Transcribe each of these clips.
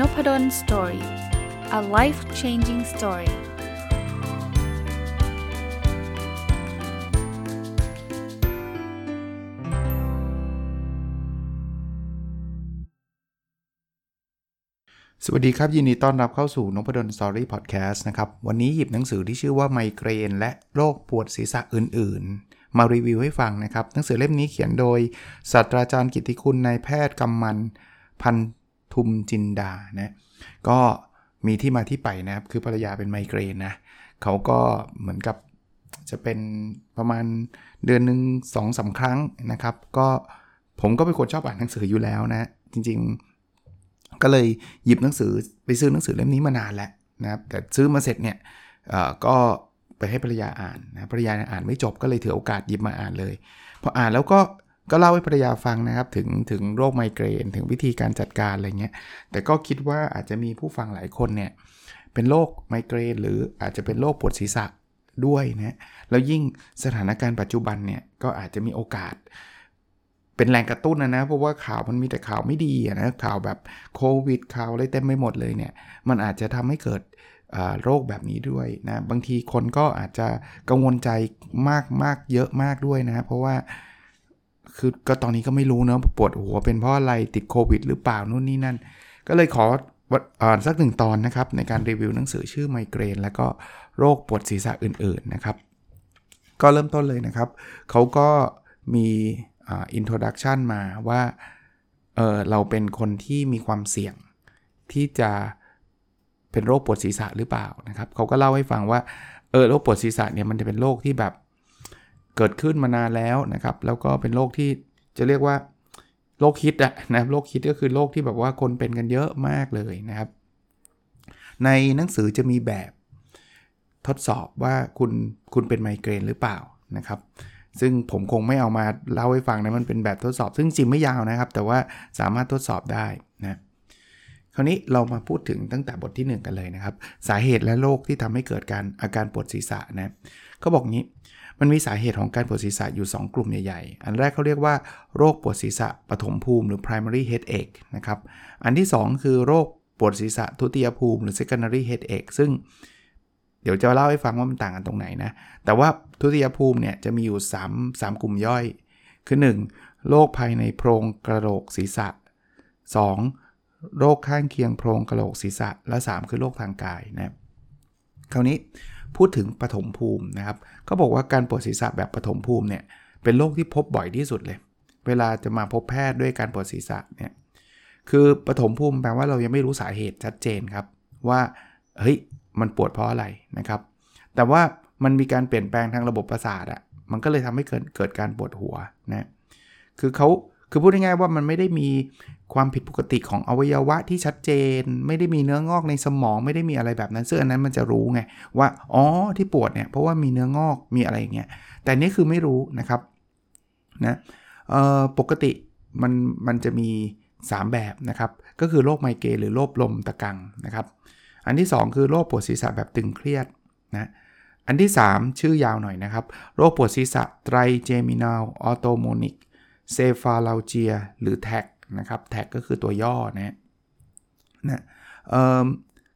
Nopadol Story a life changing story สวัสดีครับ ยินดีต้อนรับเข้าสู่นพดล Story พอดแคสต์นะครับ วันนี้หยิบหนังสือที่ชื่อว่าไมเกรน และโรคปวดศีรษะอื่น ๆ มารีวิวให้ฟังนะครับ หนังสือเล่มนี้เขียนโดยศาสตราจารย์กิติคุณนายแพทย์กำมัน พัน ทุมจินดานะก็มีที่มาที่ไปนะครับ คือภรรยาเป็นไมเกรนนะเขาก็เหมือนกับจะเป็นประมาณเดือนหนึ่งสองสาครั้งนะครับ ก็ผมก็เป็นคนชอบอ่านหนังสืออยู่แล้วนะ จริงๆ ก็เลยหยิบหนังสือไปซื้อหนังสือเล่มนี้มานานแล้วนะครับแต่ซื้อมาเสร็จเนี่ยก็ไปให้ภรรยาอ่านนะภรรยาอ่านไม่จบก็เลยถือโอกาสหยิบมาอ่านเลยพออ่านแล้วก็ ก็เล่าให้ภรรยาฟังนะครับถึงถึงโรคไมเกรน ถึงวิธีการจัดการอะไรเงี้ยแต่ก็คิดว่าอาจจะมีผู้ฟังหลายคนเนี่ยเป็นโรคไมเกรน หรืออาจจะเป็นโรคปวดศีรษะด้วยนะแล้วยิ่งสถานการณ์ปัจจุบันเนี่ยก็อาจจะมีโอกาส เป็นแรงกระตุ้นนะนะเพราะว่าข่าวมันมีแต่ข่าวไม่ดีนะข่าวแบบโควิดข่าวอะไรเต็มไปหมดเลยเนี่ยมันอาจจะทำให้เกิดโรคแบบนี้ด้วยนะบางทีคนก็อาจจะกังวลใจมากมากเยอะมากด้วยนะ เพราะว่า คือก็ตอนนี้ก็ไม่รู้เนาะปวดหัวเป็นเพราะอะไรติดโควิด หรือเปล่านู่นนี่นั่น ก็เลยขอสักหนึ่งตอนนะครับ ในการรีวิวหนังสือชื่อไมเกรน แล้วก็โรคปวดศีรษะอื่นๆนะครับ ก็เริ่มต้นเลยนะครับ เขาก็มี introduction มาว่าเออเราเป็นคนที่มีความเสี่ยงที่จะเป็นโรคปวดศีรษะหรือเปล่านะครับเขาก็เล่าให้ฟังว่าเออโรคปวดศีรษะเนี่ยมันจะเป็นโรคที่แบบ เกิดขึ้นมานานแล้วนะครับ แล้วก็เป็นโรคที่จะเรียกว่าโรคคิดอะนะโรคคิดก็คือโรคที่แบบว่าคนเป็นกันเยอะมากเลยนะครับ ในหนังสือจะมีแบบทดสอบว่าคุณคุณเป็นไมเกรนหรือเปล่านะครับ ซึ่งผมคงไม่เอามาเล่าให้ฟังนะมันเป็นแบบทดสอบ ซึ่งจริงไม่ยาวนะครับ แต่ว่าสามารถทดสอบได้นะคราวนี้เรามาพูดถึงตั้งแต่บทที่ 1 กันเลยนะครับ สาเหตุและโรคที่ทำให้เกิดการอาการปวดศีรษะนะเขาบอกงี้ มันมีสาเหตุของการปวดศีรษะอยู่ 2 กลุ่มใหญ่ๆ อันแรกเขาเรียกว่าโรคปวดศีรษะปฐมภูมิหรือ primary headache นะครับ อันที่ 2 คือโรคปวดศีรษะทุติยภูมิหรือ secondary headache ซึ่งเดี๋ยวจะเล่าให้ฟังว่ามันต่างกันตรงไหนนะ แต่ว่าทุติยภูมิเนี่ยจะมีอยู่ 3 3 กลุ่มย่อย คือ 1. โรคภายในโพรงกระโหลกศีรษะ 2. โรคข้างเคียงโพรงกระโหลกศีรษะ และ 3 คือโรคทางกายนะ คราวนี้ พูดถึงปฐมภูมินะครับก็บอกว่าการปวดศีรษะแบบปฐมภูมิเนี่ยเป็นโรคที่พบบ่อยที่สุดเลย เวลาจะมาพบแพทย์ด้วยการปวดศีรษะเนี่ยคือปฐมภูมิแปลว่าเรายังไม่รู้สาเหตุชัดเจนครับ ว่าเฮ้ยมันปวดเพราะอะไรนะครับ แต่ว่ามันมีการเปลี่ยนแปลงทางระบบประสาทอะมันก็เลยทำให้เกิดเกิดการปวดหัวนะคือเขา คือพูดง่ายๆว่ามันไม่ได้มีความผิดปกติของอวัยวะที่ชัดเจน ไม่ได้มีเนื้องอกในสมองไม่ได้มีอะไรแบบนั้นซึ่งอันนั้นมันจะรู้ไงว่าอ๋อที่ปวดเนี่ยเพราะว่ามีเนื้องอกมีอะไรอย่างเงี้ยแต่นี่คือไม่รู้นะครับนะปกติมันมันจะมี 3 แบบนะครับ ก็คือโรคไมเกรนหรือโรคลมตะกังนะครับ อันที่ 2 คือโรคปวดศีรษะแบบตึงเครียดนะอันที่ 3 ชื่อยาวหน่อยนะครับ โรคปวดศีรษะ trigeminal autonomic cephalalgia หรือ TAC นะครับ TAC ก็คือตัวย่อนะนะ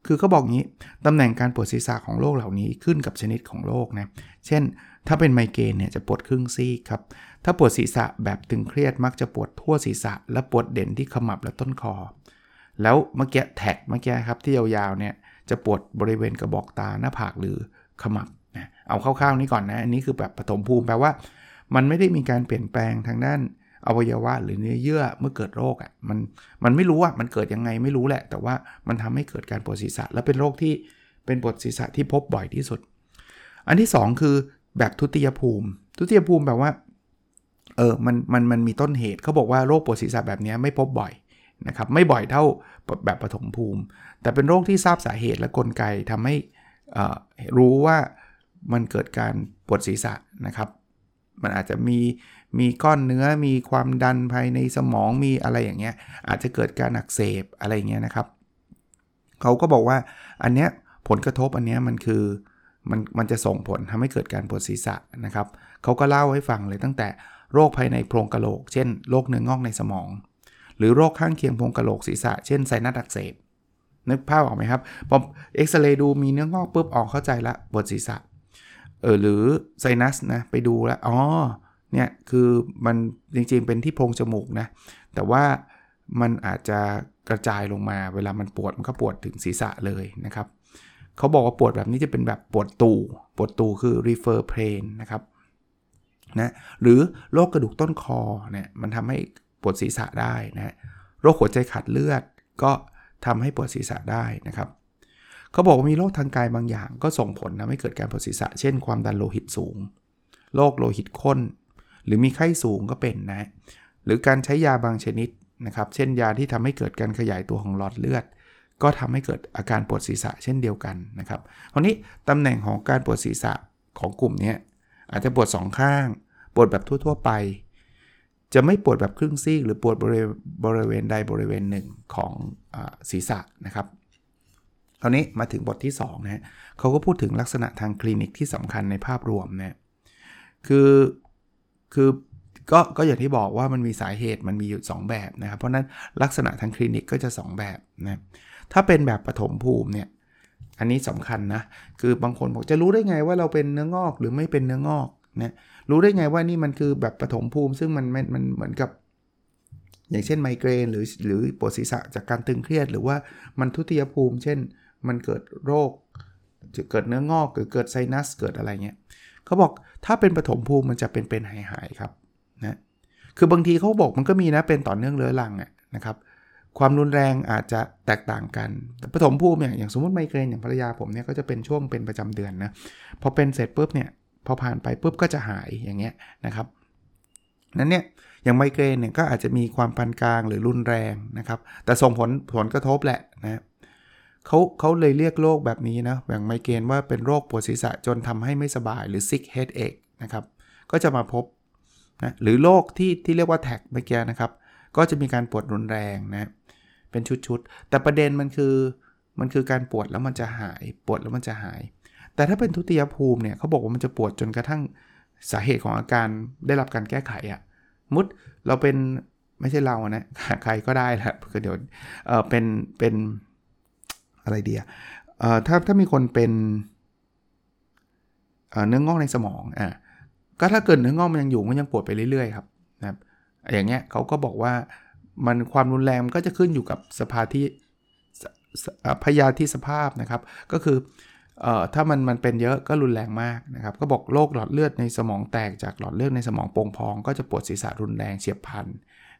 คือเขาบอกงี้ ตำแหน่งการปวดศีรษะของโรคเหล่านี้ขึ้นกับชนิดของโรคนะ เช่น ถ้าเป็นไมเกรนเนี่ยจะปวดครึ่งซีกครับ ถ้าปวดศีรษะแบบตึงเครียดมักจะปวดทั่วศีรษะ และปวดเด่นที่ขมับและต้นคอ แล้วเมื่อกี้แท็กเมื่อกี้ครับที่ยาวๆเนี่ยจะปวดบริเวณกระบอกตาหน้าผากหรือขมับนะเอาคร่าวๆนี้ก่อนนะ อันนี้คือแบบปฐมภูมิแปลว่า มันไม่ได้มีการเปลี่ยนแปลงทางด้าน อวัยวะหรือเนื้อเยื่อเมื่อเกิดโรคอะ่ะมันมันไม่รู้อะมันเกิดยังไงไม่รู้แหละ แต่ว่ามันทำให้เกิดการปวดศีรษะ และเป็นโรคที่เป็นปวดศีรษะที่พบบ่อยที่สุด อันที่ 2 คือแบบทุติยภูมิ ทุติยภูมิแบบว่าเออมันมันมันมีต้นเหตุเขาบอกว่าโรคปวดศีรษะแบบนี้ไม่พบบ่อยนะครับไม่บ่อยเท่าแบบปฐมภูมิ แต่เป็นโรคที่ทราบสาเหตุและกลไกทำให้รู้ว่ามันเกิดการปวดศีรษะนะครับ มันอาจจะมี มีก้อนเนื้อมีความดันภายในสมองมีอะไรอย่างเงี้ยอาจจะเกิดการอักเสบอะไรเงี้ยนะครับเขาก็บอกว่าอันเนี้ยผลกระทบอันเนี้ยมันคือมันมันจะส่งผลทำให้เกิดการปวดศีรษะนะครับเขาก็เล่าให้ฟังเลยตั้งแต่โรคภายในโพรงกะโหลก เช่นโรคเนื้องอกในสมอง หรือโรคข้างเคียงโพรงกะโหลกศีรษะ เช่นไซนัสอักเสบนึกภาพออกไหมครับพอเอ็กซเรย์ดูมีเนื้องอกปุ๊บออกเข้าใจละปวดศีรษะเออหรือไซนัสนะไปดูแล้วอ๋อ เนี่ยคือมันจริงๆเป็นที่โพรงจมูกนะแต่ว่ามันอาจจะกระจายลงมาเวลามันปวดมันก็ปวดถึงศีรษะเลยนะครับเขาบอกว่าปวดแบบนี้จะเป็นแบบปวดตูปวดตูคือ refer pain นะครับนะหรือโรคกระดูกต้นคอเนี่ยมันทำให้ปวดศีรษะได้นะโรคหัวใจขาดเลือดก็ทำให้ปวดศีรษะได้นะครับเขาบอกว่ามีโรคทางกายบางอย่าง ก็ส่งผลนะให้เกิดการปวดศีรษะ เช่นความดันโลหิตสูง โรคโลหิตข้น หรือมีไข้สูงก็เป็นนะหรือการใช้ยาบางชนิดนะครับ เช่นยาที่ทำให้เกิดการขยายตัวของหลอดเลือด ก็ทำให้เกิดอาการปวดศีรษะเช่นเดียวกันนะครับคราวนี้ตำแหน่งของการปวดศีรษะของกลุ่มนี้อาจจะปวด 2 ข้าง ปวดแบบทั่ว ๆ ไป จะไม่ปวดแบบครึ่งซีก หรือปวดบริบรเวณใดบริเวณหนึ่งของอศีรษะนะครับคราวนี้มาถึงบทที่2นะเขาก็พูดถึงลักษณะทางคลินิกที่สำคัญในภาพรวมนะคือ คือก็ก็อย่างที่บอกว่ามันมีสาเหตุมันมีอยู่ 2 แบบนะครับ เพราะนั้นลักษณะทางคลินิกก็จะ 2 แบบนะถ้าเป็นแบบปฐมภูมิเนี่ยอันนี้สำคัญนะ คือบางคนบอกจะรู้ได้ไงว่าเราเป็นเนื้องอกหรือไม่เป็นเนื้องอกนะรู้ได้ไงว่านี่มันคือแบบปฐมภูมิ ซึ่งมันมันมันเหมือนกับ อย่างเช่นไมเกรน หรือหรือปวดศีรษะจากการตึงเครียด หรือว่ามันทุติยภูมิ เช่นมันเกิดโรคจะเกิดเนื้องอกหรือเกิดไซนัสเกิดอะไรเงี้ย เขาบอกถ้าเป็นปฐมภูมิมันจะเป็นเป็นหายหายครับนะคือบางทีเขาบอกมันก็มีนะเป็นต่อเนื่องเรื้อรังนะครับ ความรุนแรงอาจจะแตกต่างกันแต่ปฐมภูมิอย่างอย่างสมมติไมเกรนอย่างภรรยาผมเนี่ยก็จะเป็นช่วงเป็นประจำเดือนนะพอเป็นเสร็จปุ๊บเนี่ยพอผ่านไปปุ๊บก็จะหายอย่างเงี้ยนะครับนั้นเนี่ยอย่างไมเกรนเนี่ยก็อาจจะมีความปานกลางหรือรุนแรงนะครับ แต่ส่งผลผลกระทบแหละนะ เขาเขาเลยเรียกโรคแบบนี้นะอย่งไมเกรนว่าเป็นโรคปวดศีรษะจนทำให้ไม่สบายหรือ sick headache นะครับ ก็จะมาพบนะหรือโรคที่ที่เรียกว่าแท็กเมื่อกี้นะครับ ก็จะมีการปวดรุนแรงนะเป็นชุดๆ แต่ประเด็นมันคือมันคือการปวดแล้วมันจะหายปวดแล้วมันจะหาย แต่ถ้าเป็นทุติยภูมิเนี่ยเขาบอกว่ามันจะปวดจนกระทั่งสาเหตุของอาการได้รับการแก้ไขอะ่ะมุดเราเป็นไม่ใช่เรานะใครก็ได้แหละเดี๋ยวเออเป็นเป็น อะไรเดียเอ่อถ้าถ้ามีคนเป็นเนื้องอกในสมองอะก็ถ้าเกิดเนื้องอกมันยังอยู่มันยังปวดไปเรื่อยๆครับนะครับอย่างเงี้ยเขาก็บอกว่ามันความรุนแรงก็จะขึ้นอยู่กับสภาที่พยาธิสภาพนะครับ ก็คือเอ่อถ้ามันมันเป็นเยอะก็รุนแรงมากนะครับ ก็บอกโรคหลอดเลือดในสมองแตกจากหลอดเลือดในสมองโป่งพอง ก็จะปวดศีรษะรุนแรงเฉียบพลัน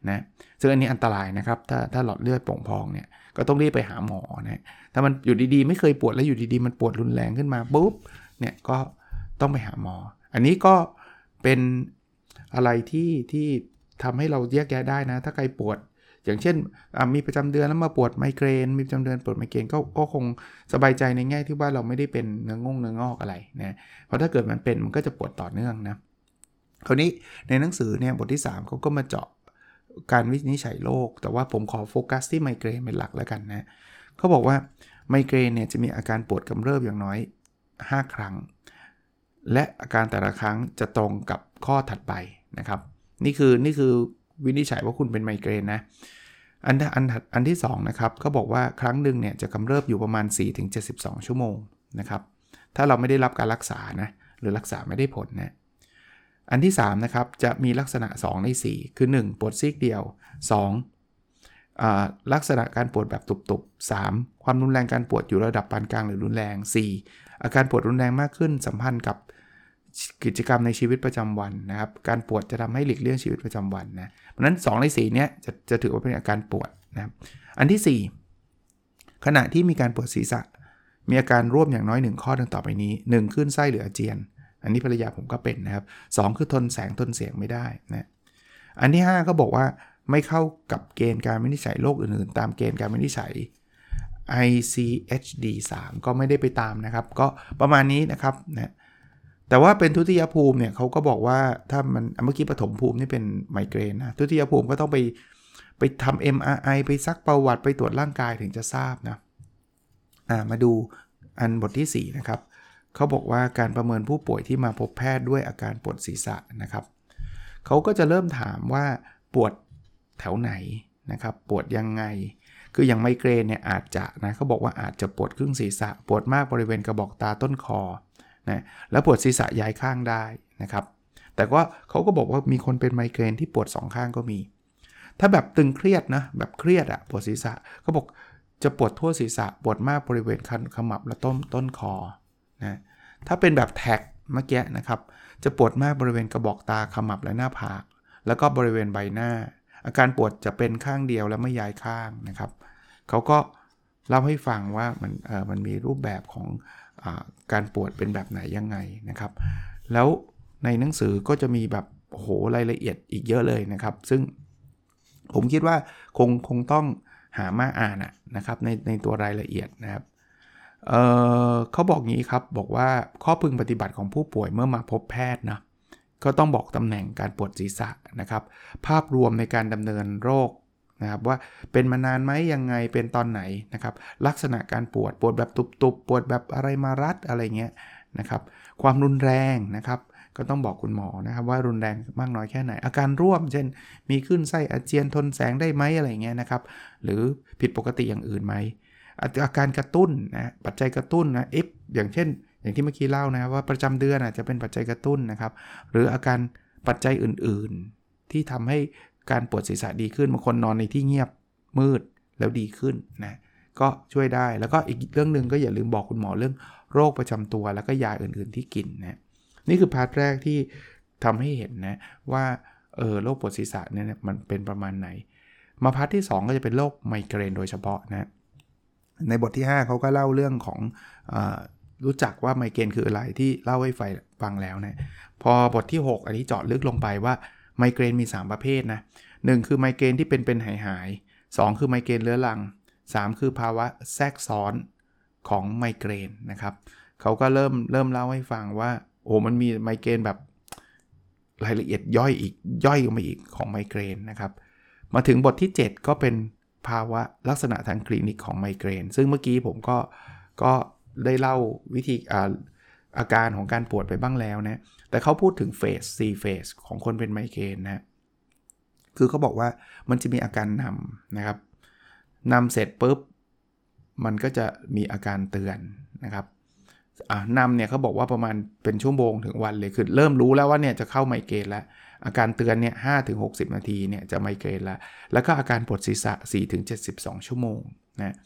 นะซึ่งอันนี้อันตรายนะครับถ้าถ้าหลอดเลือดโป่งพองเนี่ย ก็ต้องรีบไปหาหมอนะถ้ามันอยู่ดีๆ ไม่เคยปวดแล้วอยู่ดีๆ มันปวดรุนแรงขึ้นมาปุ๊บเนี่ยก็ต้องไปหาหมอ อันนี้ก็เป็นอะไรที่ที่ทำให้เราแยกแยะได้นะ ถ้าใครปวด อย่างเช่นมีประจำเดือนแล้วมาปวดไมเกรน มีประจำเดือนปวดไมเกรนก็ก็คงสบายใจในแง่ที่ว่าเราไม่ได้เป็นเนื้องงเนื้องอกอะไรนะเพราะถ้าเกิดมันเป็นมันก็จะปวดต่อเนื่องนะคราวนี้ในหนังสือเนี่ยบทที่3เขาก็มาเจาะ การวินิจฉัยโรคแต่ว่าผมขอโฟกัสที่ไมเกรนเป็นหลักแล้วกันนะเขาบอกว่าไมเกรนเนี่ยจะมีอาการปวดกำเริบอย่างน้อย 5 ครั้ง และอาการแต่ละครั้งจะตรงกับข้อถัดไปนะครับ นี่คือนี่คือวินิจฉัยว่าคุณเป็นไมเกรนนะอันอันอันที่2นะครับเขาบอกว่าครั้งหนึ่งเนี่ยจะกำเริบอยู่ประมาณ 4-72 ชั่วโมงนะครับถ้าเราไม่ได้รับการรักษานะหรือรักษาไม่ได้ผลนะ อันที่3นะครับจะมีลักษณะ 2 ใน 4 คือ 1 ปวดซีกเดียว 2. ลักษณะการปวดแบบตุบๆ 3. ความรุนแรงการปวดอยู่ระดับปานกลางหรือรุนแรง 4. อาการปวดรุนแรงมากขึ้นสัมพันธ์กับกิจกรรมในชีวิตประจำวันนะครับ การปวดจะทำให้หลีกเลี่ยงชีวิตประจำวันนะ เพราะนั้น 2 ใน4เนี้ยจะจะถือว่าเป็นอาการปวดนะครับอันที่ 4 ขณะที่มีการปวดศีรษะ มีอาการร่วมอย่างน้อย 1 ข้อดังต่อไปนี้ 1. ขึ้นไส้หรืออาเจียน อันนี้ภรรยาผมก็เป็นนะครับ 2 คือทนแสงทนเสียงไม่ได้นะอันที่5ก็บอกว่าไม่เข้ากับเกณฑ์การวินิจฉัยโรคอื่นๆ ตามเกณฑ์การวินิจฉัย ICHD 3 ก็ไม่ได้ไปตามนะครับ ก็ประมาณนี้นะครับนะแต่ว่าเป็นทุติยภูมิเนี่ยเขาก็บอกว่าถ้ามันเมื่อกี้ปฐมภูมินี่เป็นไมเกรนนะทุติยภูมิก็ต้องไปไปทำ MRI ไปซักประวัติไปตรวจร่างกายถึงจะทราบนะอ่ามาดูอันบทที่ 4 นะครับ เขาบอกว่าการประเมินผู้ป่วยที่มาพบแพทย์ด้วยอาการปวดศีรษะนะครับเขาก็จะเริ่มถามว่าปวดแถวไหนนะครับ ปวดยังไง คืออย่างไมเกรนเนี่ยอาจจะนะเขาบอกว่าอาจจะปวดครึ่งศีรษะ ปวดมากบริเวณกระบอกตาต้นคอนะแล้วปวดศีรษะย้ายข้างได้นะครับ แต่ว่าเขาก็บอกว่ามีคนเป็นไมเกรนที่ปวดสองข้างก็มี ถ้าแบบตึงเครียดนะแบบเครียดอะปวดศีรษะเขาบอกจะปวดทั่วศีรษะ ปวดมากบริเวณขมับและต้นต้นคอ นะถ้าเป็นแบบแท็กเมื่อกี้นะครับ จะปวดมากบริเวณกระบอกตาขมับและหน้าผาก แล้วก็บริเวณใบหน้า อาการปวดจะเป็นข้างเดียวและไม่ย้ายข้างนะครับเขาก็เล่าให้ฟังว่ามันเออมันมีรูปแบบของอการปวดเป็นแบบไหนยังไงนะครับ แล้วในหนังสือก็จะมีแบบโหรายละเอียดอีกเยอะเลยนะครับ ซึ่งผมคิดว่าคงคงต้องหามาอ่านนะครับในในตัวรายละเอียดนะครับ เเขาบอกงี้ครับบอกว่าข้อพึงปฏิบัติของผู้ป่วยเมื่อมาพบแพทย์นะก็ต้องบอกตำแหน่งการปวดศีรษะนะครับ ภาพรวมในการดำเนินโรคนะครับว่าเป็นมานานไหมยังไงเป็นตอนไหนนะครับ ลักษณะการปวดปวดแบบตุบๆ ปวดแบบอะไรมารัดอะไรเงี้ยนะครับความรุนแรงนะครับก็ต้องบอกคุณหมอนะครับว่ารุนแรงมากน้อยแค่ไหน อาการร่วม เช่น มีขึ้นไส้อาเจียนทนแสงได้ไหมอะไรเงี้ยนะครับ หรือผิดปกติอย่างอื่นไหม อาการกระตุ้นนะปัจจัยกระตุ้นนะเอฟอย่างเช่น อย่างที่เมื่อกี้เล่านะว่าประจำเดือนอาจจะเป็นปัจจัยกระตุ้นนะครับ หรืออาการปัจจัยอื่นๆ ที่ทำให้การปวดศีรษะดีขึ้นบางคนนอนในที่เงียบมืดแล้วดีขึ้นนะก็ช่วยได้แล้วก็อีกเรื่องหนึ่งก็อย่าลืมบอกคุณหมอเรื่องโรคประจำตัวแล้วก็ยาอื่นๆที่กินนะนี่คือ part แรกที่ทำให้เห็นนะว่าเออโรคปวดศีรษะเนี่ยมันเป็นประมาณไหน มา part ที่ 2 ก็จะเป็นโรคไมเกรนโดยเฉพาะนะ ในบทที่ 5 เขาก็เล่าเรื่องของอรู้จักว่าไมเกรนคืออะไรที่เล่าให้ฟังแล้วนะพอบทที่ 6 อันนี้เจาะลึกลงไปว่าไมเกรนมี 3 ประเภทนะ1 คือไมเกรนที่เป็นเป็นหายหาย2คือไมเกรนเรื้อรัง 3 คือภาวะแทรกซ้อนของไมเกรนนะครับเขาก็เริ่มเริ่มเล่าให้ฟังว่าโอ้มันมีไมเกรนแบบรายละเอียดย่อยอีกย่อยลงมาอีกของไมเกรนนะครับ มาถึงบทที่ 7 ก็เป็น ภาวะลักษณะทางคลินิกของไมเกรน ซึ่งเมื่อกี้ผมก็ก็ได้เล่าวิธีอาอาการของการปวดไปบ้างแล้วนะ แต่เขาพูดถึงเฟส4เฟสของคนเป็นไมเกรนนะ คือเขาบอกว่ามันจะมีอาการนำนะครับนำเสร็จปุ๊บ มันก็จะมีอาการเตือนนะครับนำเนี่ยเขาบอกว่าประมาณเป็นชั่วโมงถึงวันเลย คือเริ่มรู้แล้วว่าเนี่ยจะเข้าไมเกรนแล้ว อาการเตือนเนี่ยห้ถึงหกนาทีเนี่ยจะไมเกรนล้วแล้วก็อาการปวดศีรษะ4ถึง72 ชั่วโมงนะ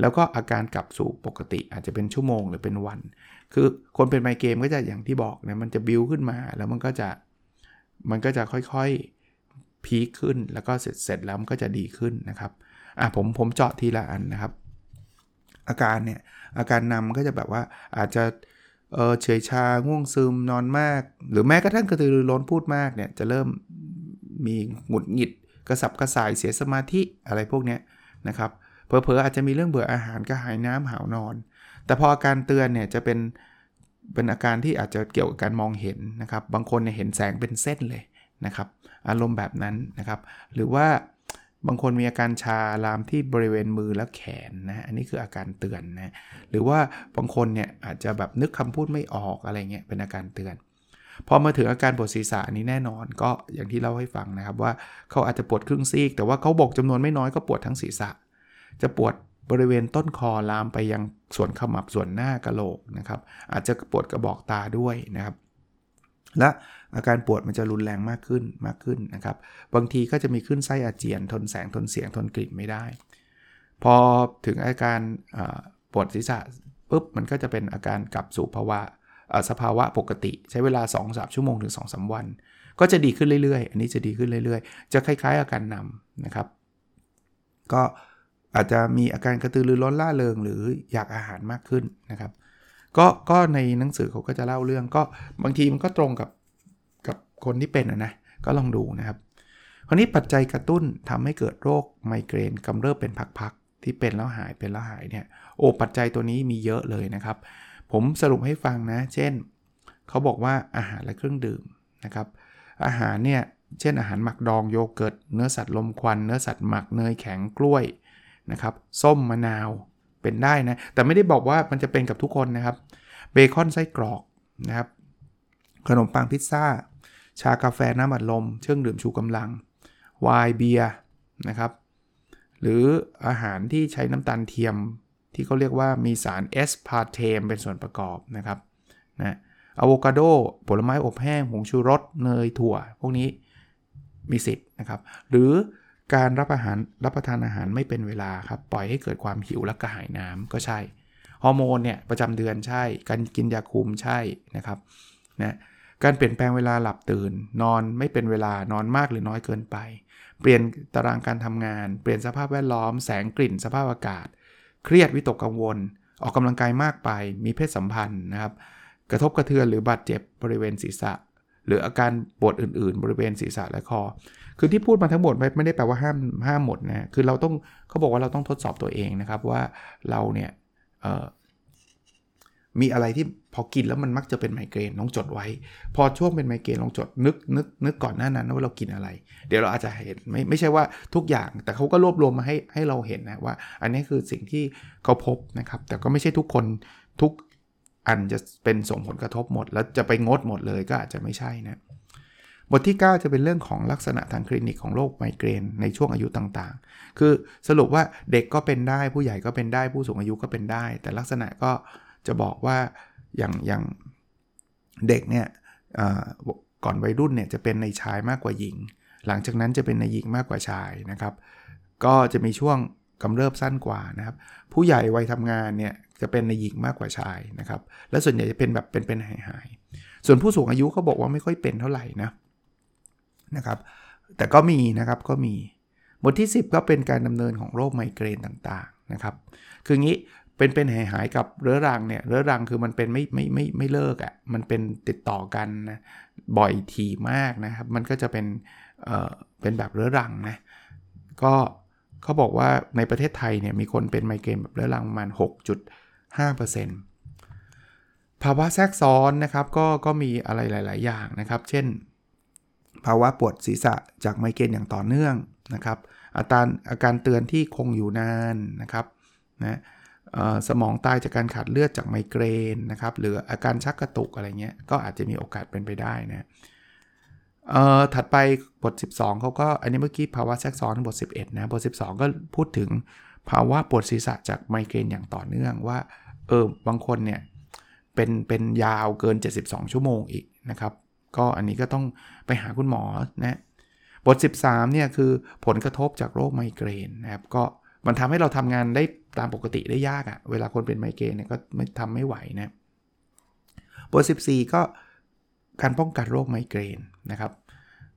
แล้วก็อาการกลับสู่ปกติอาจจะเป็นชั่วโมงหรือเป็นวัน คือคนเป็นไมเกรนก็จะอย่างที่บอกนะมันจะบิวขึ้นมาแล้วมันก็จะมันก็จะค่อยๆพีคขึ้นแล้วก็เสร็จเสร็จแล้วมันก็จะดีขึ้นนะครับอะผมผมเจาะทีละอันนะครับ อาการเนี่ยอาการนำก็จะแบบว่าอาจจะ เออเฉยชาง่วงซึมนอนมาก หรือแม้กระทั่งกระตือรือร้นพูดมากเนี่ยจะเริ่มมีหงุดหงิดกระสับกระส่ายเสียสมาธิอะไรพวกนี้นะครับเผลอๆอาจจะมีเรื่องเบื่ออาหารกระหายน้ำหาวนอน แต่พออาการเตือนเนี่ยจะเป็นเป็นอาการที่อาจจะเกี่ยวกับการมองเห็นนะครับ บางคนเนี่ยเห็นแสงเป็นเส้นเลยนะครับ อารมณ์แบบนั้นนะครับ หรือว่า บางคนมีอาการชาลามที่บริเวณมือและแขนนะอันนี้คืออาการเตือนนะหรือว่าบางคนเนี่ยอาจจะแบบนึกคำพูดไม่ออกอะไรเงี้ยเป็นอาการเตือน พอมาถึงอาการปวดศีรษะนี้แน่นอนก็อย่างที่เล่าให้ฟังนะครับว่าเขาอาจจะปวดครึ่งซีก แต่ว่าเขาบอกจำนวนไม่น้อยก็ปวดทั้งศีรษะ จะปวดบริเวณต้นคอลามไปยังส่วนขมับส่วนหน้ากะโหลกนะครับอาจจะปวดกระบอกตาด้วยนะครับ และอาการปวดมันจะรุนแรงมากขึ้นมากขึ้นนะครับ บางทีก็จะมีขึ้นไส้อาเจียน ทนแสงทนเสียงทนกลิ่นไม่ได้ พอถึงอาการปวดศีรษะปุ๊บมันก็จะเป็นอาการกลับสู่ภาวะสภาวะปกติ ใช้เวลา 2-3 ชั่วโมงถึง 2-3 วัน ก็จะดีขึ้นเรื่อยๆ อันนี้จะดีขึ้นเรื่อยๆ จะคล้ายๆ อาการนำนะครับ ก็อาจจะมีอาการกระตือรือร้นล่าเริงหรืออยากอาหารมากขึ้นนะครับ ก็ก็ในหนังสือเขาก็จะเล่าเรื่องก็บางทีมันก็ตรงกับกับคนที่เป็นนะก็ลองดูนะครับคราวนี้ปัจจัยกระตุ้นทำให้เกิดโรคไมเกรนกำเริบเป็นพักๆที่เป็นแล้วหายเป็นแล้วหายเนี่ยโอ้ปัจจัยตัวนี้มีเยอะเลยนะครับ ผมสรุปให้ฟังนะ เช่น เขาบอกว่าอาหารและเครื่องดื่มนะครับ อาหารเนี่ยเช่น อาหารหมักดองโยเกิร์ตเนื้อสัตว์รมควัน เนื้อสัตว์หมักเนยแข็งกล้วยนะครับ ส้มมะนาว เป็นได้นะ แต่ไม่ได้บอกว่ามันจะเป็นกับทุกคนนะครับ เบคอนไส้กรอกนะครับ ขนมปังพิซซ่า ชากาแฟน้ำอัดลมเครื่องดื่มชูกำลัง ไวน์เบียร์นะครับ หรืออาหารที่ใช้น้ำตาลเทียมที่เขาเรียกว่ามีสาร aspartame เป็นส่วนประกอบนะครับนะอะโวคาโด ผลไม้อบแห้งผงชูรส เนยถั่ว พวกนี้มีสิทธิ์นะครับ หรือ การรับอาหารรับประทานอาหารไม่เป็นเวลาครับปล่อยให้เกิดความหิวและกระหายน้ำก็ใช่ฮอร์โมนเนี่ยประจำเดือนใช่ การกินยาคุมใช่นะครับนะการเปลี่ยนแปลงเวลาหลับตื่น นอนไม่เป็นเวลานอนมากหรือน้อยเกินไป เปลี่ยนตารางการทำงาน เปลี่ยนสภาพแวดล้อม แสงกลิ่น สภาพอากาศ เครียดวิตกกังวล ออกกำลังกายมากไป มีเพศสัมพันธ์นะครับ กระทบกระเทือนหรือบาดเจ็บบริเวณศีรษะ หรืออาการปวดอื่นๆ บริเวณศีรษะและคอ คือที่พูดมาทั้งหมดไม่ได้แปลว่าห้ามห้ามหมดนะคือเราต้องเขาบอกว่าเราต้องทดสอบตัวเองนะครับว่าเราเนี่ยมีอะไรที่พอกินแล้วมันมักจะเป็นไมเกรนต้องจดไว้ พอช่วงเป็นไมเกรนลองจดนึกนึกนึกก่อนหน้านั้นว่าเรากินอะไร เดี๋ยวเราอาจจะเห็นไม่ไม่ใช่ว่าทุกอย่างแต่เขาก็รวบรวมมาให้ให้เราเห็นนะว่า อันนี้คือสิ่งที่เขาพบนะครับ แต่ก็ไม่ใช่ทุกคนทุก อันจะเป็นส่งผลกระทบหมด แล้วจะไปงดหมดเลยก็อาจจะไม่ใช่นะ บทที่ 9 จะเป็นเรื่องของลักษณะทางคลินิกของโรคไมเกรนในช่วงอายุต่างๆ คือสรุปว่าเด็กก็เป็นได้ ผู้ใหญ่ก็เป็นได้ ผู้สูงอายุก็เป็นได้ แต่ลักษณะก็จะบอกว่าอย่างอย่างเด็กเนี่ยก่อนวัยรุ่นเนี่ยจะเป็นในชายมากกว่าหญิง หลังจากนั้นจะเป็นในหญิงมากกว่าชายนะครับ ก็จะมีช่วงกำเริบสั้นกว่านะครับ ผู้ใหญ่วัยทำงานเนี่ย จะเป็นในหญิงมากกว่าชายนะครับ และส่วนใหญ่จะเป็นแบบเป็นเป็นหายหายส่วนผู้สูงอายุเขาบอกว่าไม่ค่อยเป็นเท่าไหร่นะนะครับ แต่ก็มีนะครับก็มีบทที่ 10 ก็เป็นการดำเนินของโรคไมเกรนต่างๆนะครับ คืองี้เป็นเป็นหายหายกับเรื้อรังเนี่ยเรื้อรังคือมันเป็นไม่ไม่ไม่ไม่เลิกอะ่ะมันเป็นติดต่อกันนะบ่อยทีมากนะครับ มันก็จะเป็นเอ่อเป็นแบบเรื้อรังนะก็เขาบอกว่าในประเทศไทยเนี่ยมีคนเป็นไมเกรนแบบเรื้อรังประมาณ6.5 ภาวะแทรกซ้อนนะครับก็ก็มีอะไรหลาย ๆ อย่างนะครับ เช่น ภาวะปวดศีรษะจากไมเกรนอย่างต่อเนื่องนะครับอาการอาการเตือนที่คงอยู่นานนะครับนะสมองตายจากการขาดเลือดจากไมเกรนนะครับหรืออาการชักกระตุกอะไรเงี้ยก็อาจจะมีโอกาสเป็นไปได้นะถัดไปบท 12 เขาก็อันนี้เมื่อกี้ภาวะแทรกซ้อนบท 11 นะบท 12 ก็พูดถึงภาวะปวดศีรษะจากไมเกรนอย่างต่อเนื่องว่า เออบางคนเนี่ยเป็นเป็นยาวเกิน 72 ชั่วโมงอีกนะครับ ก็อันนี้ก็ต้องไปหาคุณหมอนะบท 13เนี่ยคือผลกระทบจากโรคไมเกรนนะครับก็มันทำให้เราทำงานได้ตามปกติได้ยากอะ่ะ เวลาคนเป็นไมเกรนเนี่ยก็ไม่ทำไม่ไหวนะบท 14 ก็การป้องกันโรคไมเกรนนะครับ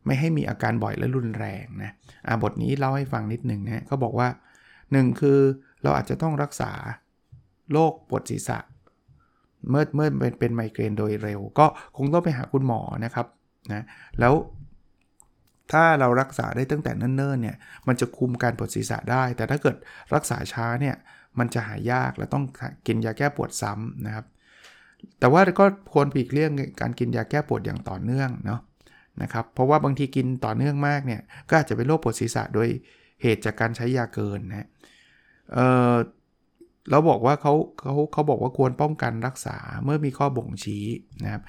ไม่ให้มีอาการบ่อยและรุนแรงนะอ่าบทนี้เล่าให้ฟังนิดหนึ่งนะเขาบอกว่า 1 คือเราอาจจะต้องรักษา โรคปวดศีรษะ เมื่อเมื่อเป็นเป็นไมเกรนโดยเร็ว ก็คงต้องไปหาคุณหมอนะครับนะแล้วถ้าเรารักษาได้ตั้งแต่เนิ่นๆเนี่ยมันจะคุมการปวดศีรษะได้ แต่ถ้าเกิดรักษาช้าเนี่ยมันจะหายยากและต้องกินยาแก้ปวดซ้ำนะครับ แต่ว่าก็ควรปีกเลี่ยงการกินยาแก้ปวดอย่างต่อเนื่องเนาะนะครับเพราะว่าบางทีกินต่อเนื่องมากเนี่ยก็อาจจะเป็นโรคปวดศีรษะโดยเหตุจากการใช้ยาเกินนะเอ่อ เราบอกว่าเขาเขาเขาบอกว่าควรป้องกันรักษาเมื่อมีข้อบ่งชี้นะครับ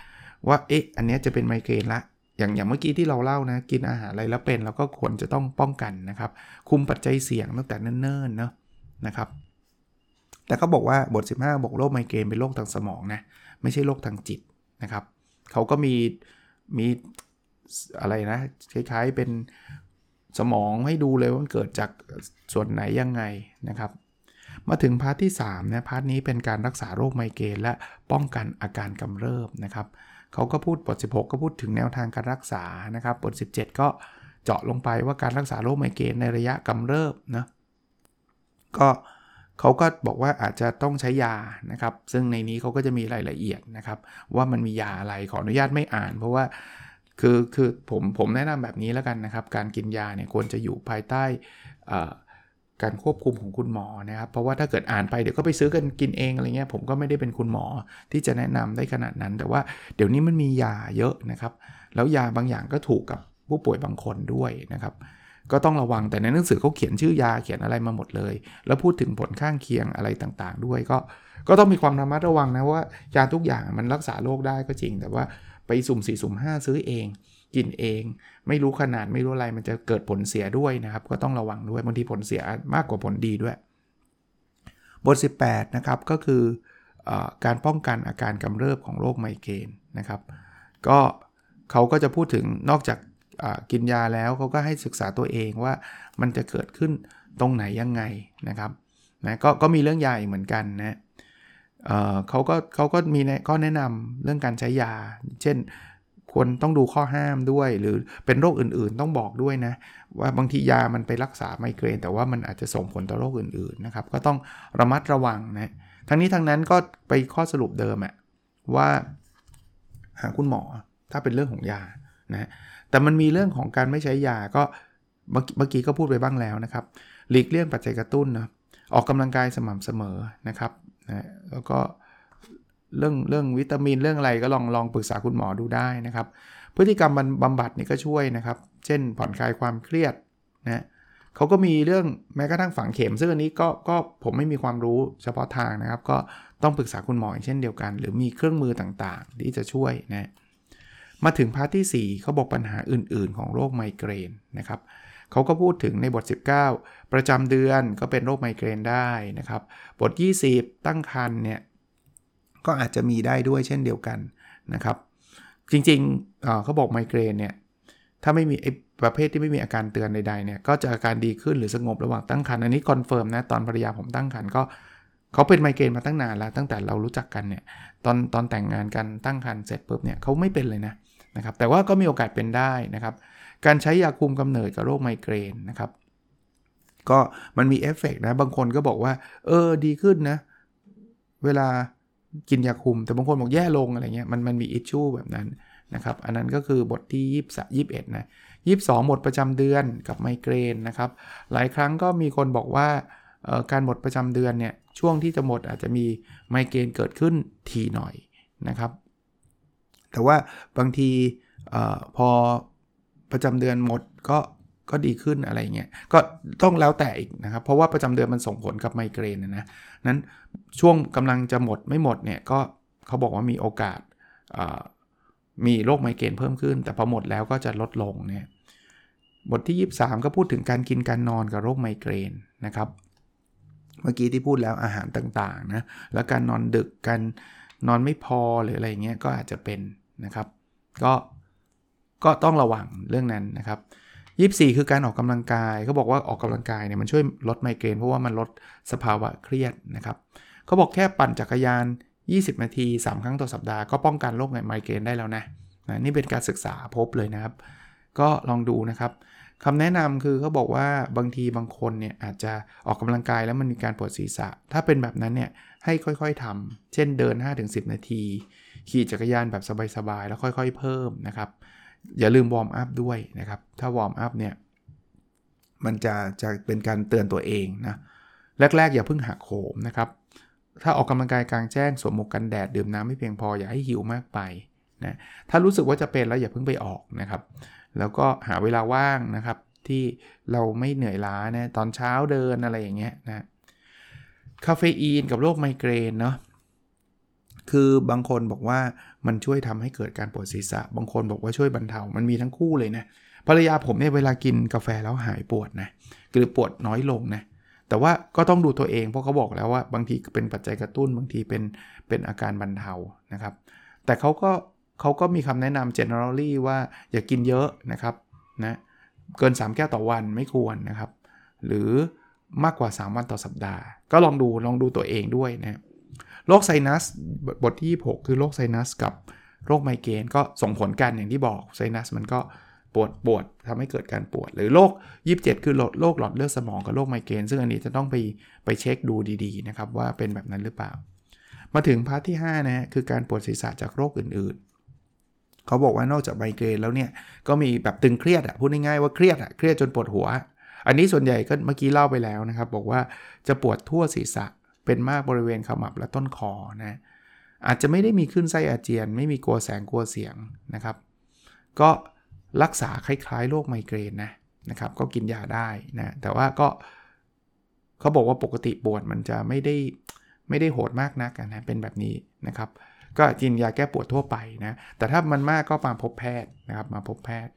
ว่าเอ๊ะอันนี้จะเป็นไมเกรนละอย่างอย่างเมื่อกี้ที่เราเล่านะกินอาหารอะไรแล้วเป็นเราก็ควรจะต้องป้องกันนะครับ คุมปัจจัยเสี่ยงตั้งแต่เนิ่นๆเนาะนะครับ แต่เขาบอกว่าบท 15 บอกโรคไมเกรนเป็นโรคทางสมองนะไม่ใช่โรคทางจิตนะครับเขาก็มีมีอะไรนะคล้ายๆเป็นสมองให้ดูเลยว่าเกิดจากส่วนไหนยังไงนะครับ มาถึง part ที่3นะ part นี้เป็นการรักษาโรคไมเกรนและป้องกันอาการกำเริบนะครับเขาก็พูดบท 16 ก็พูดถึงแนวทางการรักษานะครับบท 17 ก็เจาะลงไปว่าการรักษาโรคไมเกรนในระยะกำเริบนะก็เขาก็บอกว่าอาจจะต้องใช้ยานะครับ ซึ่งในนี้เขาก็จะมีรายละเอียดนะครับ ว่ามันมียาอะไรขออนุญาตไม่อ่าน เพราะว่าคือคือผมผมแนะนำแบบนี้แล้วกันนะครับ การกินยาเนี่ยควรจะอยู่ภายใต้ การควบคุมของคุณหมอนะครับ เพราะว่าถ้าเกิดอ่านไปเดี๋ยวก็ไปซื้อกันกินเองอะไรเงี้ยผมก็ไม่ได้เป็นคุณหมอที่จะแนะนำได้ขนาดนั้น แต่ว่าเดี๋ยวนี้มันมียาเยอะนะครับ แล้วยาบางอย่างก็ถูกกับผู้ป่วยบางคนด้วยนะครับ ก็ต้องระวังแต่ในหนังสือเขาเขียนชื่อยาเขียนอะไรมาหมดเลย แล้วพูดถึงผลข้างเคียงอะไรต่างๆ ด้วยก็ก็ต้องมีความระมัดระวังนะว่ายาทุกอย่างมันรักษาโรคได้ก็จริง แต่ว่าไปสุ่ม4สุ่ม5ซื้อเอง กินเอง ไม่รู้ขนาดไม่รู้อะไรมันจะเกิดผลเสียด้วยนะครับ ก็ต้องระวังด้วยบางทีผลเสียมากกว่าผลดีด้วย บท 18 นะครับก็คืออการป้องกันอาการกำเริบของโรคไมเกรนนะครับ ก็เขาก็จะพูดถึงนอกจากกินยาแล้วเขาก็ให้ศึกษาตัวเองว่ามันจะเกิดขึ้นตรงไหนยังไงนะครับนะกก็มีเรื่องยาอีกเหมือนกันนะเเขาก็เขาก็มีข้อแนะนำเรื่องการใช้ยา เช่น ควรต้องดูข้อห้ามด้วย หรือเป็นโรคอื่นๆต้องบอกด้วยนะ ว่าบางทียามันไปรักษาไมเกรน แต่ว่ามันอาจจะส่งผลต่อโรคอื่นๆนะครับก็ต้องระมัดระวังนะทั้งนี้ทั้งนั้นก็ไปข้อสรุปเดิมอะว่าหาคุณหมอถ้าเป็นเรื่องของยานะแต่มันมีเรื่องของการไม่ใช้ยาก็เมื่อกี้ก็พูดไปบ้างแล้วนะครับ หลีกเลี่ยงปัจจัยกระตุ้นนะออกกำลังกายสม่ำเสมอนะครับนะแล้วก็ เรื่องเรื่องวิตามินเรื่องอะไรก็ลองลองปรึกษาคุณหมอดูได้นะครับ พฤติกรรมบำบัดนี่ก็ช่วยนะครับ เช่นผ่อนคลายความเครียดนะเขาก็มีเรื่องแม้กระทั่งฝังเข็มซึ่งอันนี้ก็ก็ผมไม่มีความรู้เฉพาะทางนะครับ ก็ต้องปรึกษาคุณหมอเช่นเดียวกัน หรือมีเครื่องมือต่างๆ ที่จะช่วยนะมาถึงพาร์ทที่ 4เขาบอกปัญหาอื่น ๆ ของโรคไมเกรนนะครับเขาก็พูดถึงในบท 19 ประจำเดือนก็เป็นโรคไมเกรนได้นะครับ บท 20 ตั้งครรภ์เนี่ย ก็อาจจะมีได้ด้วยเช่นเดียวกันนะครับ จริงๆเขาบอกไมเกรนเนี่ยถ้าไม่มีประเภทที่ไม่มีอาการเตือนใดๆเนี่ยก็จะอาการดีขึ้นหรือสงบระหว่างตั้งครรภ์อันนี้ confirm นะตอนภรรยาผมตั้งครรภ์ก็เขาเป็นไมเกรนมาตั้งนานแล้วตั้งแต่เรารู้จักกันเนี่ยตอนตอนแต่งงานกันตั้งครรภ์เสร็จปุ๊บเนี่ยเขาไม่เป็นเลยนะนะครับแต่ว่าก็มีโอกาสเป็นได้นะครับ การใช้ยาคุมกำเนิดกับโรคไมเกรนนะครับ ก็มันมีเอฟเฟกนะบางคนก็บอกว่า เออดีขึ้นนะ เวลา กินยาคุม แต่บางคนบอกแย่ลงอะไรเงี้ยมันมันมีอิชชูแบบนั้นนะครับอันนั้นก็คือบทที่ยี่สิบยี่สิบเอ็ดนะยี่สิบสองหมดประจำเดือนกับไมเกรนนะครับหลายครั้งก็มีคนบอกว่าการหมดประจำเดือนเนี่ยช่วงที่จะหมดอาจจะมีไมเกรนเกิดขึ้นทีหน่อยนะครับแต่ว่าบางทีอพอประจำเดือนหมดก็ ก็ดีขึ้นอะไรเงี้ยก็ต้องแล้วแต่อีกนะครับ เพราะว่าประจำเดือนมันส่งผลกับไมเกรนนะนั้นช่วงกำลังจะหมดไม่หมดเนี่ยก็เขาบอกว่ามีโอกาสมีโรคไมเกรนเพิ่มขึ้น แต่พอหมดแล้วก็จะลดลงเนี่ยบทที่ 23 ก็พูดถึงการกินการนอนกับโรคไมเกรนนะครับ เมื่อกี้ที่พูดแล้วอาหารต่างๆนะแล้วการนอนดึกการนอนไม่พอหรืออะไรเงี้ยก็อาจจะเป็นนะครับ ก็ก็ต้องระวังเรื่องนั้นนะครับ 24 คือการออกกำลังกายเขาบอกว่าออกกำลังกายเนี่ยมันช่วยลดไมเกรนเพราะว่ามันลดสภาวะเครียดนะครับเขาบอกแค่ปั่นจักรยาน 20 นาที 3 ครั้งต่อสัปดาห์ก็ป้องกันโรคไมเกรนได้แล้วนะนะนี่เป็นการศึกษาพบเลยนะครับ ก็ลองดูนะครับคำแนะนำคือเขาบอกว่าบางทีบางคนเนี่ยอาจจะออกกำลังกายแล้วมันมีการปวดศีรษะ ถ้าเป็นแบบนั้นเนี่ยให้ค่อยๆทำเช่นเดิน 5-10 นาที ขี่จักรยานแบบสบายๆ แล้วค่อยๆ เพิ่มนะครับ อย่าลืม warm up ด้วยนะครับ ถ้า warm up เนี่ย มันจะจะเป็นการเตือนตัวเองนะ แรก ๆ อย่าเพิ่งหักโหมนะครับ ถ้าออกกำลังกายกลางแจ้งสวมหมวกกันแดดดื่มน้ำให้เพียงพออย่าให้หิวมากไปนะถ้ารู้สึกว่าจะเป็นแล้วอย่าเพิ่งไปออกนะครับ แล้วก็หาเวลาว่างนะครับ ที่เราไม่เหนื่อยล้านะตอนเช้าเดินอะไรอย่างเงี้ยนะคาเฟอีนกับโรคไมเกรนเนาะ คือบางคนบอกว่ามันช่วยทำให้เกิดการปวดศีรษะ บางคนบอกว่าช่วยบรรเทา มันมีทั้งคู่เลยนะภรรยาผมเนี่ยเวลากินกาแฟแล้วหายปวดนะหรือปวดน้อยลงนะแต่ว่าก็ต้องดูตัวเองเพราะเขาบอกแล้วว่าบางทีเป็นปัจจัยกระตุ้นบางทีเป็นเป็นอาการบรรเทานะครับ แต่เขาก็เขาก็มีคำแนะนำ generally ว่าอย่ากินเยอะนะครับนะเกิน 3 แก้วต่อวันไม่ควรนะครับ หรือมากกว่า 3 วันต่อสัปดาห์ ก็ลองดูลองดูตัวเองด้วยนะ โรคไซนัสบทที่6คือโรคไซนัสกับโรคไมเกรนก็ส่งผลกันอย่างที่บอกไซนัสมันก็ปวดปวดทำให้เกิดการปวด หรือโรค27 คือโรคหลอดเลือดสมองกับโรคไมเกรนซึ่งอันนี้จะต้องไปไปเช็คดูดีๆนะครับว่าเป็นแบบนั้นหรือเปล่า มาถึง part ที่5นะฮะคือการปวดศีรษะจากโรคอื่นๆ เขาบอกว่านอกจากไมเกรนแล้วเนี่ยก็มีแบบตึงเครียดอะพูดง่ายๆว่าเครียดอะเครียดจนปวดหัว อันนี้ส่วนใหญ่ก็เมื่อกี้เล่าไปแล้วนะครับ บอกว่าจะปวดทั่วศีรษะ เป็นมากบริเวณขมับและต้นคอนะอาจจะไม่ได้มีขึ้นไส้อาเจียน ไม่มีกลัวแสงกลัวเสียงนะครับ ก็รักษาคล้ายๆโรคไมเกรนนะนะครับก็กินยาได้นะแต่ว่าก็เขาบอกว่าปกติปวดมันจะไม่ได้ไม่ได้โหดมากนักนะเป็นแบบนี้นะครับ ก็กินยาแก้ปวดทั่วไปนะแต่ถ้ามันมากก็มาพบแพทย์นะครับมาพบแพทย์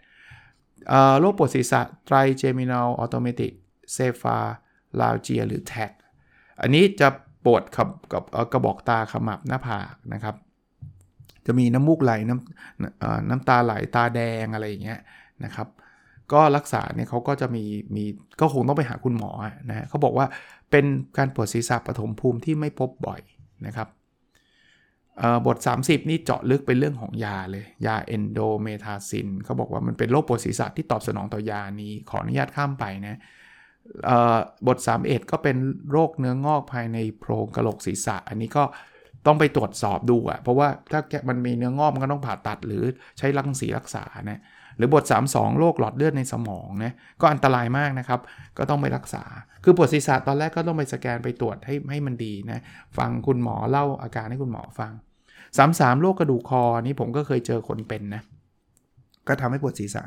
โรคปวดศีรษะ trigeminal autonomic cephalalgia หรือ TAC อันนี้จะปวดกับกับกระบอกตาขมับหน้าผากนะครับ จะมีน้ำมูกไหลน้ำน้ำตาไหลตาแดงอะไรอย่างเงี้ยนะครับ ก็รักษาเนี่ยเขาก็จะมีมีก็คงต้องไปหาคุณหมอนะเขาบอกว่าเป็นการปวดศีรษะปฐมภูมิที่ไม่พบบ่อยนะครับบท 30 นี่เจาะลึกเป็นเรื่องของยาเลย ยาเอนโดเมทาซินเขาบอกว่ามันเป็นโรคปวดศีรษะที่ตอบสนองต่อยานี้ ขออนุญาตข้ามไปนะ บท 31 ก็เป็นโรคเนื้องอกภายในโพรงกระโหลกศีรษะ อันนี้ก็ต้องไปตรวจสอบดูอะเพราะว่าถ้าแกมันมีเนื้องอกมันก็ต้องผ่าตัดหรือใช้รังสีรักษานะหรือบท 32 โรคหลอดเลือดในสมองนะก็อันตรายมากนะครับ ก็ต้องไปรักษา คือปวดศีรษะตอนแรกก็ต้องไปสแกนไปตรวจให้ให้มันดีนะ ฟังคุณหมอเล่าอาการให้คุณหมอฟัง 33 โรคกระดูกคอนี่ผมก็เคยเจอคนเป็นนะ ก็ทำให้ปวดศีรษะ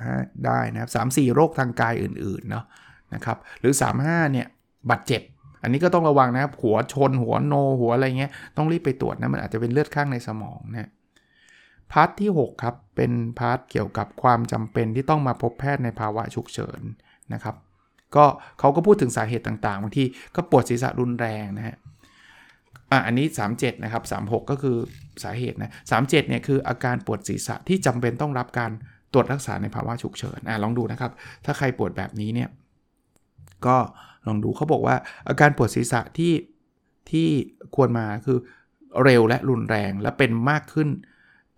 ได้นะครับ3-4โรคทางกายอื่นๆเนาะ นะครับหรือ 35เนี่ยบาดเจ็บ อันนี้ก็ต้องระวังนะครับหัวชนหัวโน หัวอะไรเงี้ยต้องรีบไปตรวจนะมันอาจจะเป็นเลือดข้างในสมองนะ part ที่ 6 ครับ เป็นpart เกี่ยวกับความจำเป็นที่ต้องมาพบแพทย์ในภาวะฉุกเฉินนะครับ ก็เขาก็พูดถึงสาเหตุต่างๆบางทีก็ปวดศีรษะรุนแรงนะฮะอะอันนี้ 37 นะครับ 36 ก็คือสาเหตุนะ37เนี่ยคืออาการปวดศีรษะที่จำเป็นต้องรับการตรวจรักษาในภาวะฉุกเฉินอะลองดูนะครับ ถ้าใครปวดแบบนี้เนี่ย ก็ลองดูเขาบอกว่าอาการปวดศีรษะที่ที่ควรมาคือเร็วและรุนแรงและเป็นมากขึ้น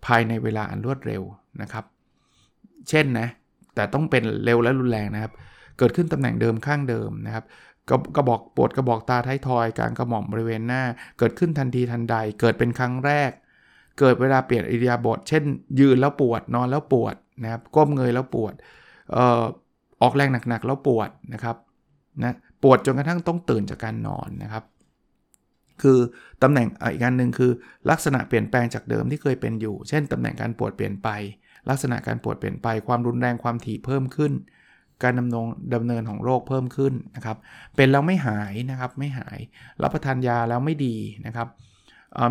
ภายในเวลาอันรวดเร็วนะครับ เช่นนะ แต่ต้องเป็นเร็วและรุนแรงนะครับ เกิดขึ้นตำแหน่งเดิมข้างเดิมนะครับกระบอกปวดกระบอกตาท้ายทอยการกระหม่อมบริเวณหน้า เกิดขึ้นทันทีทันใด เกิดเป็นครั้งแรก เกิดเวลาเปลี่ยนอิริยาบถเช่น ยืนแล้วปวดนอนแล้วปวดนะครับก้มเงยแล้วปวดออออกแรงหนักๆแล้วปวดนะครับ นะปวดจนกระทั่งต้องตื่นจากการนอนนะครับ คือตำแหน่งอีกอันหนึ่งคือลักษณะเปลี่ยนแปลงจากเดิมที่เคยเป็นอยู่ เช่นตำแหน่งการปวดเปลี่ยนไป ลักษณะการปวดเปลี่ยนไป ความรุนแรงความถี่เพิ่มขึ้น การดำเนินดำเนินของโรคเพิ่มขึ้นนะครับ เป็นแล้วไม่หายนะครับไม่หาย รับประทานยาแล้วไม่ดีนะครับ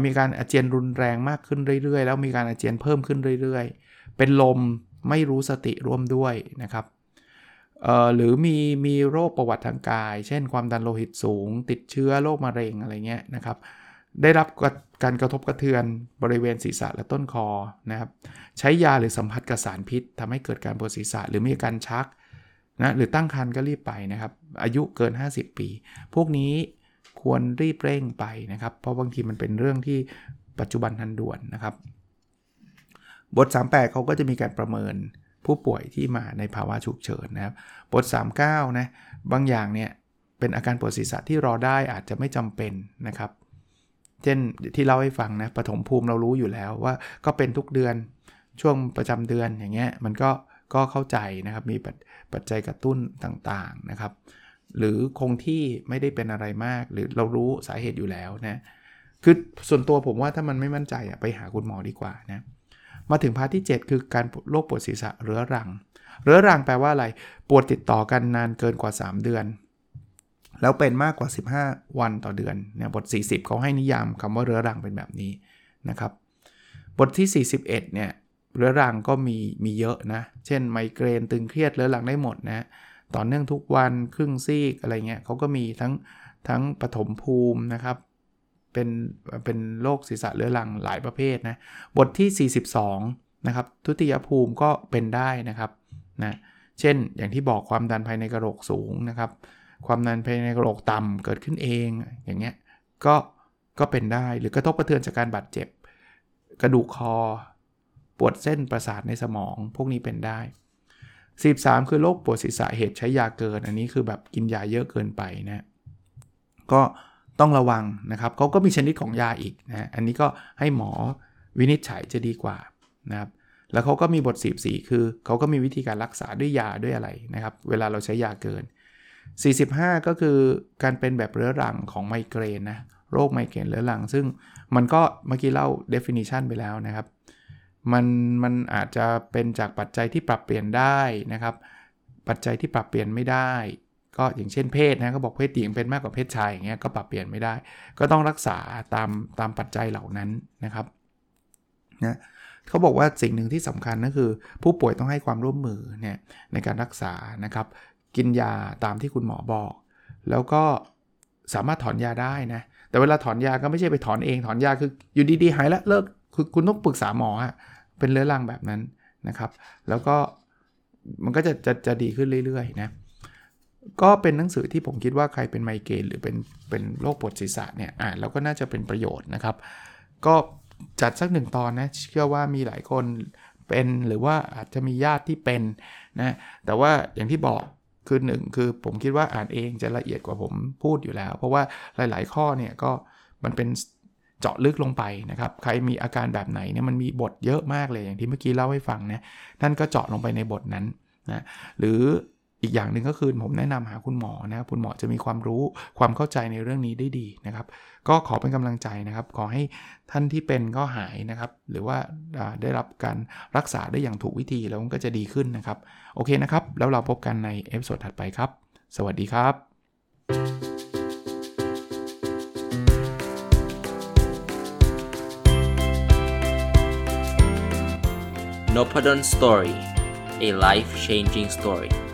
มีการอาเจียนรุนแรงมากขึ้นเรื่อยๆ แล้วมีการอาเจียนเพิ่มขึ้นเรื่อย ๆ เป็นลมไม่รู้สติร่วมด้วยนะครับ หรือมีมีโรคประวัติทางกาย เช่นความดันโลหิตสูง ติดเชื้อโรคมะเร็งอะไรเงี้ยนะครับ ได้รับการกระทบกระเทือนบริเวณศีรษะและต้นคอนะครับใช้ยาหรือสัมผัสกับสารพิษทำให้เกิดการปวดศีรษะหรือมีอาการชักนะหรือตั้งครรภ์ก็รีบไปนะครับ อายุเกิน 50 ปี พวกนี้ควรรีบเร่งไปนะครับ เพราะบางทีมันเป็นเรื่องที่ปัจจุบันทันด่วนนะครับ บท 38เขาก็จะมีการประเมิน ผู้ป่วยที่มาในภาวะฉุกเฉินนะครับบท 39 นะ บางอย่างเนี่ย เป็นอาการปวดศีรษะที่รอได้อาจจะไม่จำเป็นนะครับ เช่นที่เล่าให้ฟังนะปฐมภูมิเรารู้อยู่แล้วว่าก็เป็นทุกเดือนช่วงประจำเดือนอย่างเงี้ยมันก็ก็เข้าใจนะครับมีปัจจัยกระตุ้นต่างๆนะครับ หรือคงที่ไม่ได้เป็นอะไรมากหรือเรารู้สาเหตุอยู่แล้วนะคือส่วนตัวผมว่าถ้ามันไม่มั่นใจไปหาคุณหมอดีกว่านะ มาถึงพาร์ทที่ 7 คือการโรคปวดศีรษะเรื้อรัง เรื้อรังแปลว่าอะไร ปวดติดต่อกันนานเกินกว่า 3 เดือน แล้วเป็นมากกว่า 15 วันต่อเดือน เนี่ยบท 40 เขาให้นิยามคำว่าเรื้อรังเป็นแบบนี้นะครับ บทที่ 41 เนี่ย เรื้อรังก็มีมีเยอะนะ เช่นไมเกรนตึงเครียดเรื้อรังได้หมดนะ ต่อเนื่องทุกวันครึ่งซีกอะไรเงี้ยเขาก็มีทั้งทั้งปฐมภูมินะครับ เป็นเป็นโรคศีรษะเรื้อรังหลายประเภทนะ บทที่ 42 นะครับ ทุติยภูมิก็เป็นได้นะครับนะเช่นอย่างที่บอกความดันภายในกระโหลกสูงนะครับ ความดันภายในกระโหลกต่ำเกิดขึ้นเองอย่างเงี้ยก็ก็เป็นได้หรือกระทบกระเทือนจากการบาดเจ็บ กระดูกคอ ปวดเส้นประสาทในสมอง พวกนี้เป็นได้ 13 คือโรคปวดศีรษะเหตุใช้ยาเกิน อันนี้คือแบบกินยาเยอะเกินไปนะก็ ต้องระวังนะครับเขาก็มีชนิดของยาอีกนะอันนี้ก็ให้หมอวินิจฉัยจะดีกว่านะครับแล้วเขาก็มีบทสีสีคือเขาก็มีวิธีการรักษาด้วยยาด้วยอะไรนะครับ เวลาเราใช้ยาเกิน 45 ก็คือการเป็นแบบเรื้อรังของไมเกรนนะโรคไมเกรนเรื้อรัง ซึ่งมันก็เมื่อกี้เล่า definition ไปแล้วนะครับ มันมันอาจจะเป็นจากปัจจัยที่ปรับเปลี่ยนได้นะครับ ปัจจัยที่ปรับเปลี่ยนไม่ได้ ก็อย่างเช่นเพศนะก็บอกเพศหญิงเป็นมากกว่าเพศชายอย่างเงี้ยก็ปรับเปลี่ยนไม่ได้ ก็ต้องรักษาตามตามปัจจัยเหล่านั้นนะครับนะเขาบอกว่าสิ่งหนึ่งที่สำคัญก็คือ ผู้ป่วยต้องให้ความร่วมมือเนี่ยในการรักษานะครับ กินยาตามที่คุณหมอบอก แล้วก็สามารถถอนยาได้นะแต่เวลาถอนยาก็ไม่ใช่ไปถอนเองถอนยาคืออยู่ดีๆหายแล้วเลิกคือคุณต้องปรึกษาหมอเป็นเรื้อรังแบบนั้นนะครับ แล้วก็มันก็จะจะจะดีขึ้นเรื่อยๆนะ ก็เป็นหนังสือที่ผมคิดว่าใครเป็นไมเกรนหรือเป็นเป็นโรคปวดศีรษะเนี่ยอ่านแล้วก็น่าจะเป็นประโยชน์นะครับ ก็จัดสักหนึ่งตอนนะเชื่อว่ามีหลายคนเป็นหรือว่าอาจจะมีญาติที่เป็นนะแต่ว่าอย่างที่บอกคือหนึ่งคือผมคิดว่าอ่านเองจะละเอียดกว่าผมพูดอยู่แล้ว เพราะว่าหลาย ๆ ข้อเนี่ยก็มันเป็นเจาะลึกลงไปนะครับ ใครมีอาการแบบไหนเนี่ยมันมีบทเยอะมากเลยอย่างที่เมื่อกี้เล่าให้ฟังนะท่านก็เจาะลงไปในบทนั้นนะหรือ อีกอย่างหนึ่งก็คือผมแนะนำหาคุณหมอนะครับคุณหมอจะมีความรู้ความเข้าใจในเรื่องนี้ได้ดีนะครับ ก็ขอเป็นกำลังใจนะครับ ขอให้ท่านที่เป็นก็หายนะครับ หรือว่าได้รับการรักษาได้อย่างถูกวิธีแล้วก็จะดีขึ้นนะครับ โอเคนะครับ แล้วเราพบกันใน episode ถัดไปครับ สวัสดีครับ n o p a d o n Story a life changing story